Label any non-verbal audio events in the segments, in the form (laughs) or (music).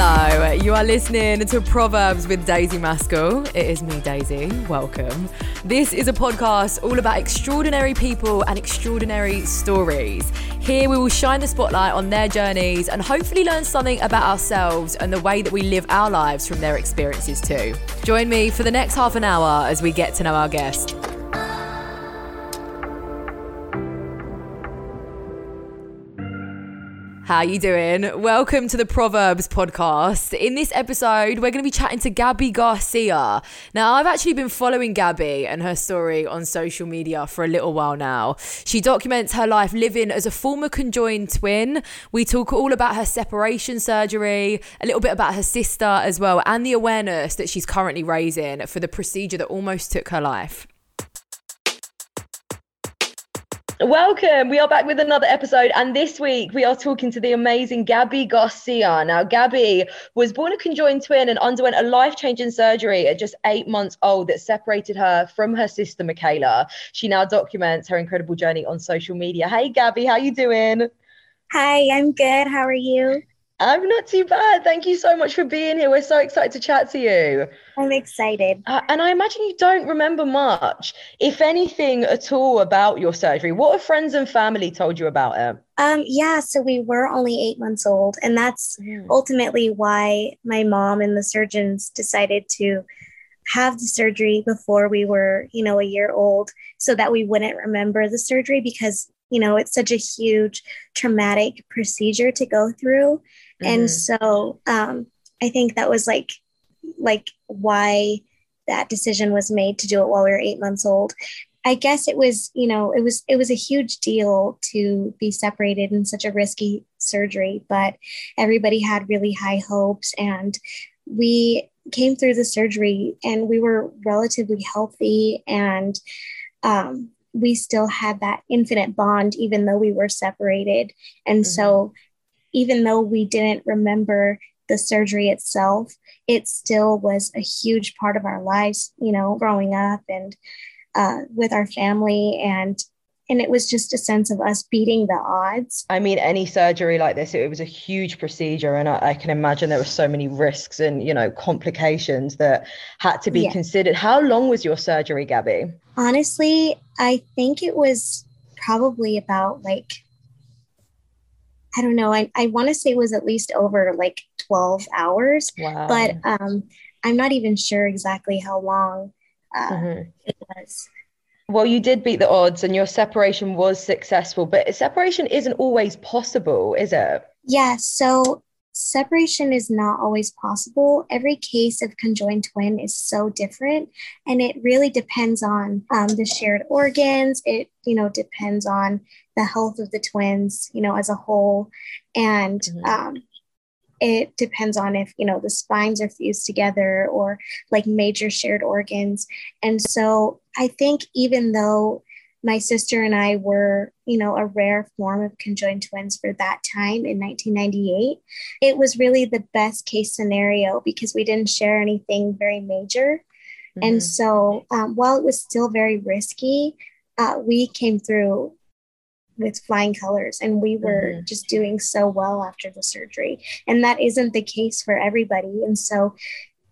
Hello, you are listening to Proverbs with Daisy Maskell. It is me, Daisy. Welcome. This is a podcast all about extraordinary people and extraordinary stories. Here we will shine the spotlight on their journeys and hopefully learn something about ourselves and the way that we live our lives from their experiences too. Join me for the next half an hour as we get to know our guest. How you doing? Welcome to the Proverbs podcast. In this episode, we're going to be chatting to Gabby Garcia. Now, I've actually been following Gabby and her story on social media for a little while now. She documents her life living as a former conjoined twin. We talk all about her separation surgery, a little bit about her sister as well, and the awareness that she's currently raising for the procedure that almost took her life. Welcome. We are back with another episode, and this week we are talking to the amazing Gabby Garcia. Now, Gabby was born a conjoined twin and underwent a life changing surgery at just eight months old that separated her from her sister, Michaela. She now documents her incredible journey on social media. Hey, Gabby, how you doing? Hi, I'm good. How are you? I'm not too bad. Thank you so much for being here. We're so excited to chat to you. I'm excited. Uh, and I imagine you don't remember much, if anything at all, about your surgery. What have friends and family told you about it? Um, yeah, so we were only eight months old, and that's mm. ultimately why my mom and the surgeons decided to have the surgery before we were, you know, a year old, so that we wouldn't remember the surgery because you know it's such a huge traumatic procedure to go through Mm-hmm. And so um, I think that was like like why that decision was made to do it while we were eight months old. I guess it was, you know, it was it was a huge deal to be separated in such a risky surgery, but everybody had really high hopes and we came through the surgery and we were relatively healthy and um, we still had that infinite bond even though we were separated and mm-hmm. so even though we didn't remember the surgery itself, it still was a huge part of our lives, you know, growing up and uh, with our family. And and it was just a sense of us beating the odds. I mean, any surgery like this, it was a huge procedure, and I, I can imagine there were so many risks and you know complications that had to be yeah. considered. How long was your surgery, Gabby? Honestly, I think it was probably about like I don't know. I, I want to say it was at least over like 12 hours, wow. but um, I'm not even sure exactly how long uh, mm-hmm. it was. Well, you did beat the odds and your separation was successful, but separation isn't always possible, is it? Yeah. So separation is not always possible. Every case of conjoined twin is so different, and it really depends on um, the shared organs. It you know depends on the health of the twins, you know, as a whole, and mm-hmm. um, it depends on if you know the spines are fused together or like major shared organs. And so I think even though my sister and I were, you know, a rare form of conjoined twins for that time in 1998. It was really the best case scenario because we didn't share anything very major. Mm-hmm. And so um, while it was still very risky, uh, we came through with flying colors and we were mm-hmm. just doing so well after the surgery. And that isn't the case for everybody. And so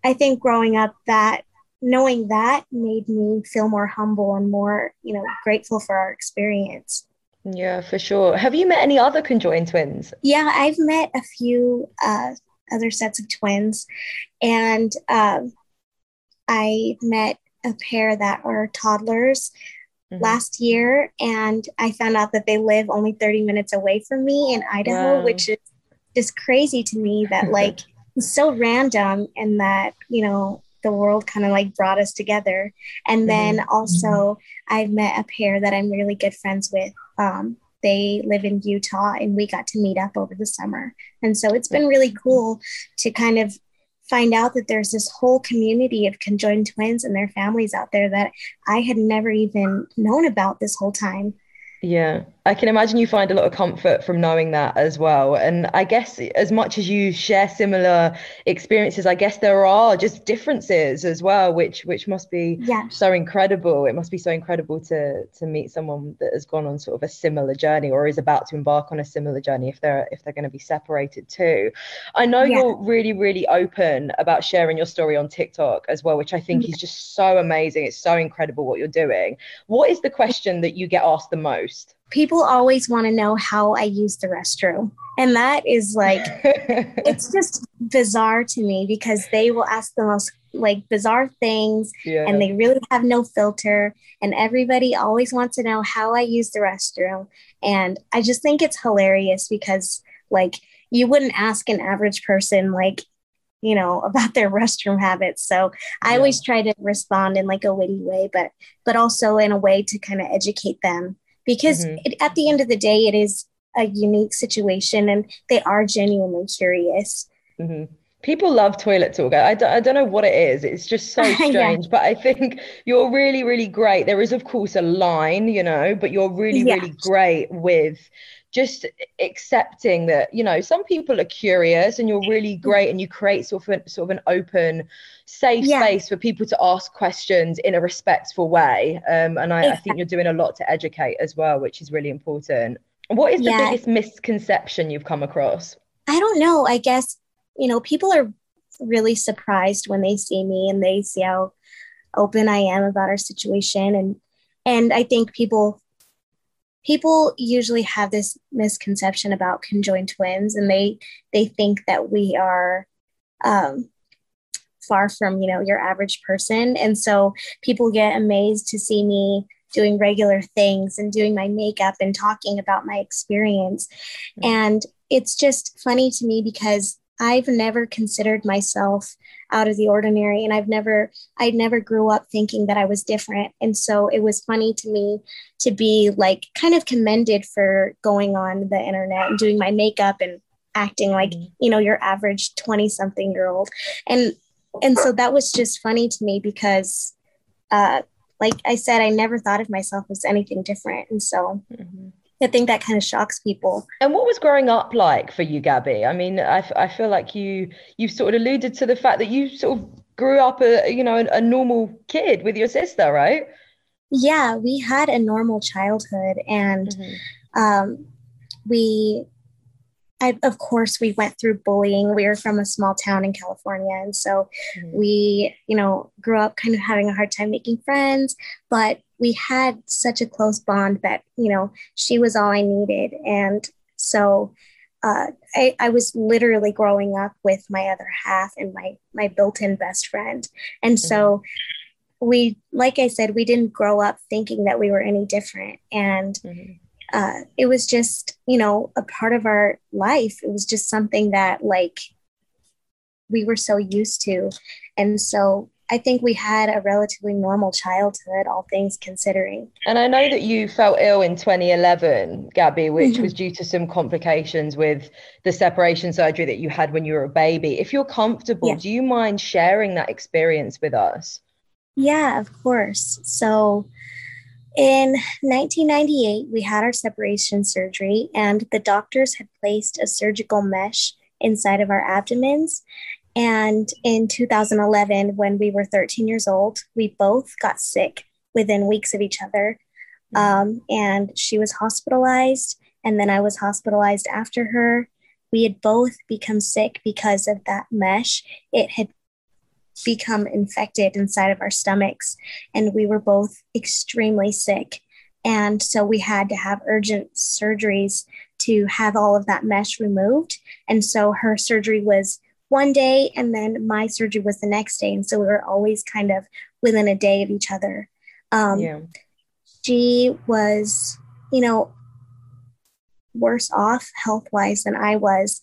I think growing up, that knowing that made me feel more humble and more, you know, grateful for our experience. Yeah, for sure. Have you met any other conjoined twins? Yeah, I've met a few uh, other sets of twins, and um, I met a pair that are toddlers mm-hmm. last year, and I found out that they live only 30 minutes away from me in Idaho, wow. which is just crazy to me that (laughs) like so random and that you know the world kind of like brought us together. And then mm-hmm. also, I've met a pair that I'm really good friends with. Um, they live in Utah and we got to meet up over the summer. And so it's been really cool to kind of find out that there's this whole community of conjoined twins and their families out there that I had never even known about this whole time. Yeah, I can imagine you find a lot of comfort from knowing that as well. And I guess as much as you share similar experiences, I guess there are just differences as well, which which must be yeah. so incredible. It must be so incredible to to meet someone that has gone on sort of a similar journey or is about to embark on a similar journey if they're if they're going to be separated too. I know yeah. you're really really open about sharing your story on TikTok as well, which I think mm-hmm. is just so amazing. It's so incredible what you're doing. What is the question that you get asked the most? People always want to know how I use the restroom. And that is like, (laughs) it's just bizarre to me because they will ask the most like bizarre things yeah. and they really have no filter. And everybody always wants to know how I use the restroom. And I just think it's hilarious because, like, you wouldn't ask an average person, like, you know (laughs) about their restroom habits so i yeah. always try to respond in like a witty way but but also in a way to kind of educate them because mm-hmm. it, at the end of the day, it is a unique situation and they are genuinely curious. Mm-hmm. People love toilet talk. I, d- I don't know what it is. It's just so (laughs) strange. yeah. But I think you're really, really great. There is, of course, a line, you know, but you're really, yeah. really great with just accepting that you know some people are curious and you're really great and you create sort of an, sort of an open safe yeah. space for people to ask questions in a respectful way. Um, and I, I, think you're doing a lot to educate as well which is really important. What is the yeah. biggest misconception you've come across? I don't know. I guess you know people are really surprised when they see me and they see how open i am about our situation. And and i think people people usually have this misconception about conjoined twins and they they think that we are um, far from you know your average person and so people get amazed to see me doing regular things and doing my makeup and talking about my experience mm-hmm. and it's just funny to me because I've never considered myself out of the ordinary and I've never I never grew up thinking that I was different and so it was funny to me to be like kind of commended for going on the internet and doing my makeup and acting like mm-hmm. you know your average 20 something year old and and so that was just funny to me because uh like I said I never thought of myself as anything different and so mm-hmm. I think that kind of shocks people. And what was growing up like for you, Gabby? I mean, I, I feel like you you sort of alluded to the fact that you sort of grew up a you know a, a normal kid with your sister, right? Yeah, we had a normal childhood, and mm-hmm. um, we I, of course, we went through bullying. We were from a small town in California. And so mm-hmm. we, you know, grew up kind of having a hard time making friends, but we had such a close bond that, you know, she was all I needed. And so uh, I, I was literally growing up with my other half and my, my built in best friend. And mm-hmm. so we, like I said, we didn't grow up thinking that we were any different. And, mm-hmm uh, it was just you know a part of our life it was just something that like we were so used to and so I think we had a relatively normal childhood, all things considering. And I know that you felt ill in 2011, Gabby, which mm-hmm. was due to some complications with the separation surgery that you had when you were a baby. If you're comfortable, yeah. do you mind sharing that experience with us? Yeah, of course. So, in 1998, we had our separation surgery, and the doctors had placed a surgical mesh inside of our abdomens. And in 2011, when we were 13 years old, we both got sick within weeks of each other. Mm-hmm. Um, and she was hospitalized, and then I was hospitalized after her. We had both become sick because of that mesh. It had become infected inside of our stomachs. And we were both extremely sick. And so we had to have urgent surgeries to have all of that mesh removed. And so her surgery was one day, and then my surgery was the next day. And so we were always kind of within a day of each other. Um, yeah. She was, you know, worse off health wise than I was.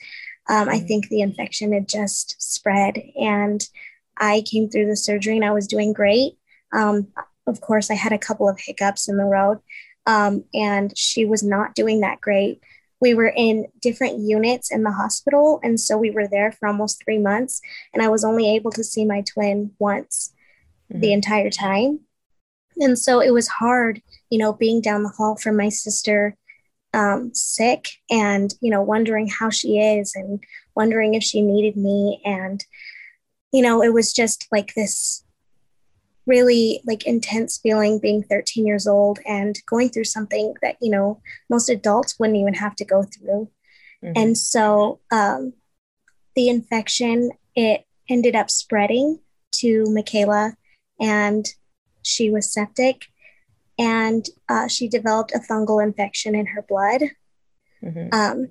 Um, I mm. think the infection had just spread. And I came through the surgery and I was doing great. Um, of course, I had a couple of hiccups in the road, um, and she was not doing that great. We were in different units in the hospital, and so we were there for almost three months, and I was only able to see my twin once mm-hmm. the entire time. And so it was hard, you know, being down the hall from my sister um, sick and, you know, wondering how she is and wondering if she needed me. And, you know, it was just like this really like intense feeling being 13 years old and going through something that you know most adults wouldn't even have to go through mm-hmm. and so um, the infection it ended up spreading to michaela and she was septic and uh, she developed a fungal infection in her blood mm-hmm. um,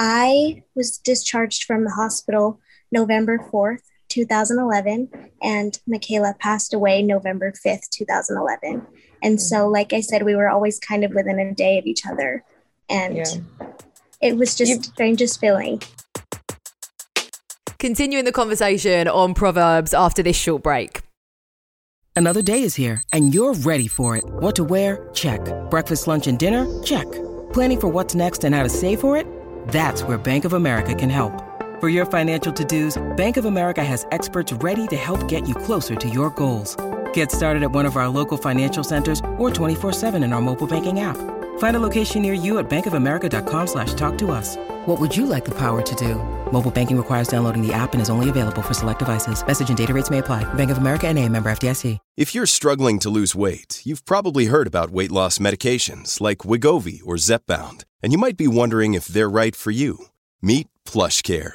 i was discharged from the hospital november 4th 2011, and Michaela passed away November 5th, 2011. And so, mm-hmm. like I said, we were always kind of within a day of each other. And yeah. it was just you- strangest feeling. Continuing the conversation on Proverbs after this short break. Another day is here, and you're ready for it. What to wear? Check. Breakfast, lunch, and dinner? Check. Planning for what's next and how to save for it? That's where Bank of America can help. For your financial to-dos, Bank of America has experts ready to help get you closer to your goals. Get started at one of our local financial centers or 24-7 in our mobile banking app. Find a location near you at bankofamerica.com slash talk to us. What would you like the power to do? Mobile banking requires downloading the app and is only available for select devices. Message and data rates may apply. Bank of America and a member FDIC. If you're struggling to lose weight, you've probably heard about weight loss medications like Wegovy or Zepbound, and you might be wondering if they're right for you. Meet PlushCare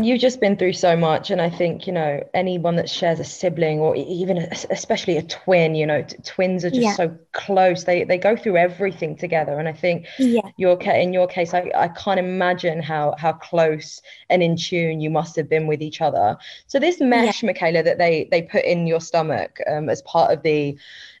You've just been through so much, and I think you know anyone that shares a sibling, or even a, especially a twin. You know, t- twins are just yeah. so close. They they go through everything together, and I think yeah. your in your case, I, I can't imagine how how close and in tune you must have been with each other. So this mesh, yeah. Michaela, that they they put in your stomach um, as part of the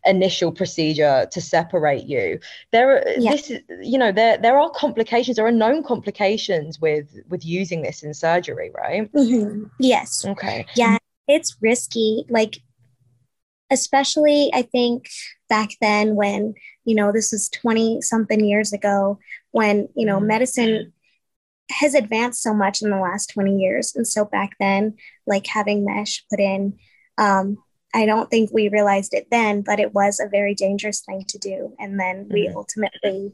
initial procedure to separate you there are yeah. this you know there there are complications there are known complications with with using this in surgery right mm-hmm. yes okay yeah it's risky like especially i think back then when you know this is 20 something years ago when you know mm-hmm. medicine has advanced so much in the last 20 years and so back then like having mesh put in um, I don't think we realized it then, but it was a very dangerous thing to do. And then we mm-hmm. ultimately,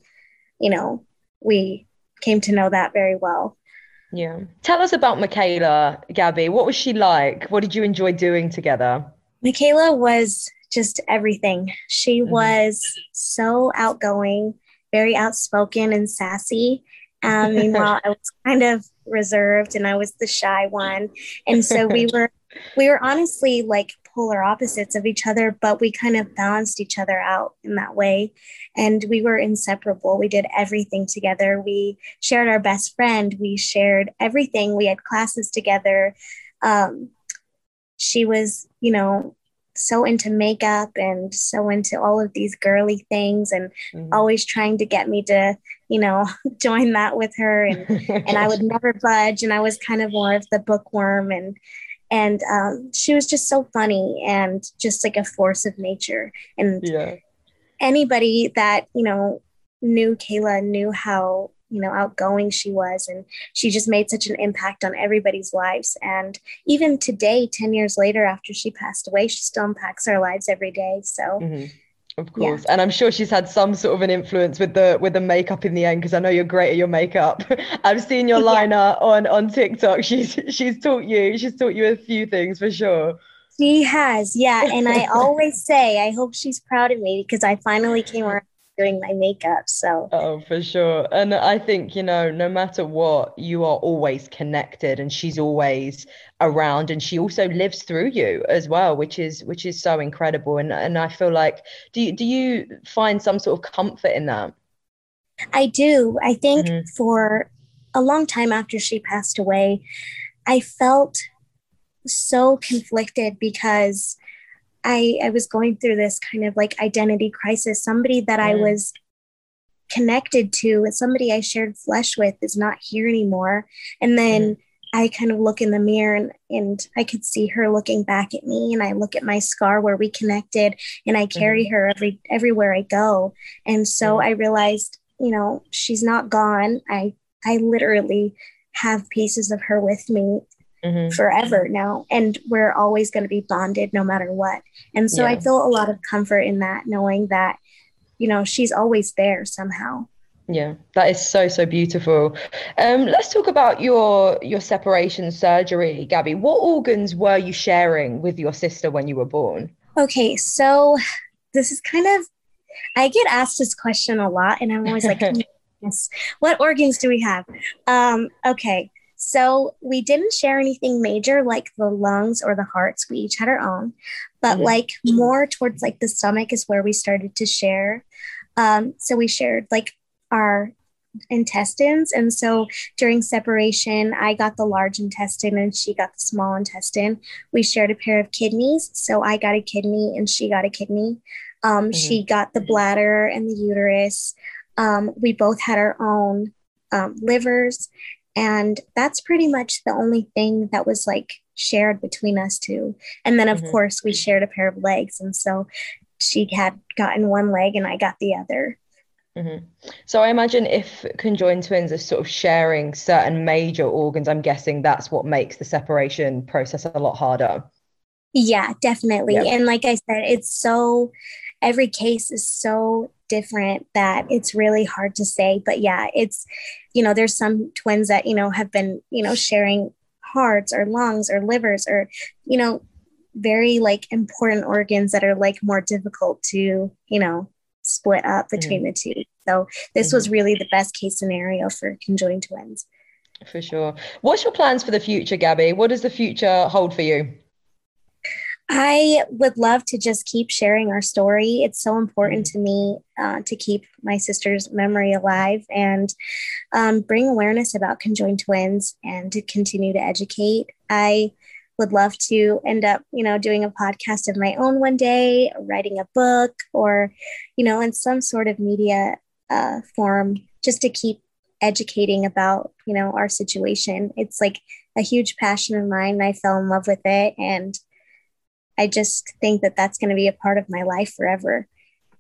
you know, we came to know that very well. Yeah. Tell us about Michaela, Gabby. What was she like? What did you enjoy doing together? Michaela was just everything. She mm-hmm. was so outgoing, very outspoken and sassy. Um, (laughs) meanwhile, I was kind of reserved and I was the shy one. And so we (laughs) were we were honestly like polar opposites of each other, but we kind of balanced each other out in that way. And we were inseparable. We did everything together. We shared our best friend. We shared everything. We had classes together. Um, she was, you know, so into makeup and so into all of these girly things and mm-hmm. always trying to get me to you know (laughs) join that with her and and I would (laughs) never budge and I was kind of more of the bookworm and and um, she was just so funny and just like a force of nature and yeah. anybody that you know knew kayla knew how you know outgoing she was and she just made such an impact on everybody's lives and even today 10 years later after she passed away she still impacts our lives every day so mm-hmm. Of course. Yeah. And I'm sure she's had some sort of an influence with the with the makeup in the end because I know you're great at your makeup. (laughs) I've seen your (laughs) liner yeah. on on TikTok. (laughs) She's she's taught you she's taught you a few things for sure. She has, yeah. And I always say I hope she's proud of me because I finally came around doing my makeup. So, oh, for sure. And I think, you know, no matter what, you are always connected and she's always around and she also lives through you as well, which is which is so incredible. And and I feel like do you do you find some sort of comfort in that? I do. I think mm-hmm. for a long time after she passed away, I felt so conflicted because I I was going through this kind of like identity crisis. Somebody that mm. I was connected to and somebody I shared flesh with is not here anymore. And then mm. I kind of look in the mirror and, and I could see her looking back at me and I look at my scar where we connected and I carry mm. her every everywhere I go. And so mm. I realized, you know, she's not gone. I I literally have pieces of her with me mm-hmm. forever now and we're always going to be bonded no matter what. And so yeah. i feel a lot of comfort in that knowing that you know she's always there somehow. Yeah that is so so beautiful. Um, let's talk about your your separation surgery gabby. What organs were you sharing with your sister when you were born? Okay so this is kind of i get asked this question a lot and i'm always like (laughs) yes what organs do we have? Um, okay so we didn't share anything major like the lungs or the hearts. We each had our own, but mm-hmm. like more towards like the stomach is where we started to share. Um, so we shared like our intestines. And so during separation, I got the large intestine and she got the small intestine. We shared a pair of kidneys. So I got a kidney and she got a kidney. Um, mm-hmm. She got the bladder and the uterus. Um, we both had our own um, livers. And that's pretty much the only thing that was like shared between us two. And then, of mm-hmm. course, we shared a pair of legs. And so she had gotten one leg and I got the other. Mm-hmm. So I imagine if conjoined twins are sort of sharing certain major organs, I'm guessing that's what makes the separation process a lot harder. Yeah, definitely. Yep. And like I said, it's so every case is so different that it's really hard to say. But yeah, it's, you know, there's some twins that, you know, have been, you know, sharing hearts or lungs or livers or, you know, very like important organs that are like more difficult to, you know, split up between mm-hmm. the two. So this mm-hmm. was really the best case scenario for conjoined twins. For sure. What's your plans for the future, Gabby? What does the future hold for you? I would love to just keep sharing our story. It's so important mm. to me uh, to keep my sister's memory alive and um, bring awareness about conjoined twins and to continue to educate. I would love to end up, you know, doing a podcast of my own one day, writing a book, or, you know, in some sort of media uh, form, just to keep educating about, you know, our situation. It's like a huge passion of mine. I fell in love with it and I just think that that's going to be a part of my life forever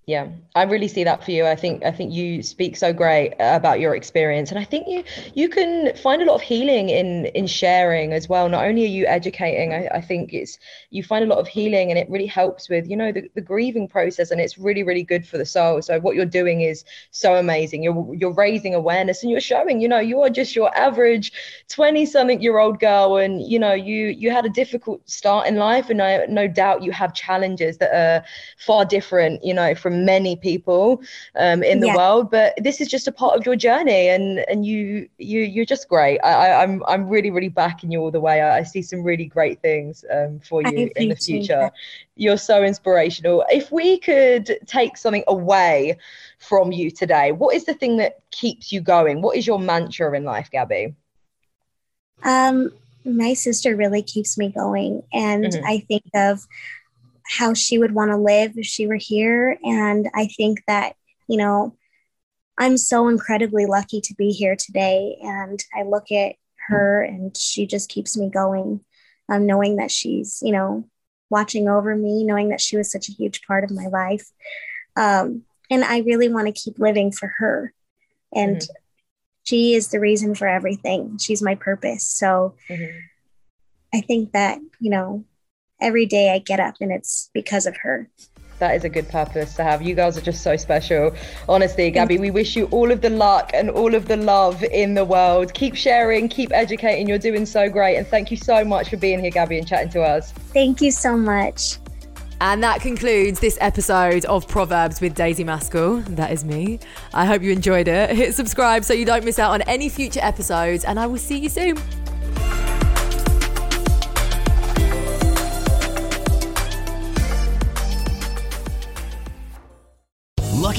yeah i really see that for you. I think i think you speak so great about your experience and i think you you can find a lot of healing in in sharing as well. Not only are you educating i, I think it's you find a lot of healing and it really helps with you know the, the grieving process and it's really really good for the soul. So what you're doing is so amazing. You're you're raising awareness and you're showing you know you are just your average 20 something year old girl and you know you you had a difficult start in life and I, no doubt you have challenges that are far different you know from many people um, in the yeah. world but this is just a part of your journey and and you you you're just great. I, am I'm, I'm really really backing you all the way. I, I see some really great things um, for you in the future. You're so inspirational. If we could take something away from you today what is the thing that keeps you going? What is your mantra in life gabby? Um my sister really keeps me going and mm-hmm. i think of how she would want to live if she were here. And I think that, you know, I'm so incredibly lucky to be here today. And I look at her and she just keeps me going, um, knowing that she's, you know, watching over me, knowing that she was such a huge part of my life. Um, and I really want to keep living for her. And mm-hmm. she is the reason for everything. She's my purpose. So mm-hmm. I think that, you know, every day I get up and it's because of her. That is a good purpose to have. You girls are just so special. Honestly, Gabby, we wish you all of the luck and all of the love in the world. Keep sharing, keep educating. You're doing so great. And thank you so much for being here, Gabby, and chatting to us. Thank you so much. And that concludes this episode of Proverbs with Daisy Maskell. That is me. I hope you enjoyed it. (laughs) Hit subscribe so you don't miss out on any future episodes, and I will see you soon.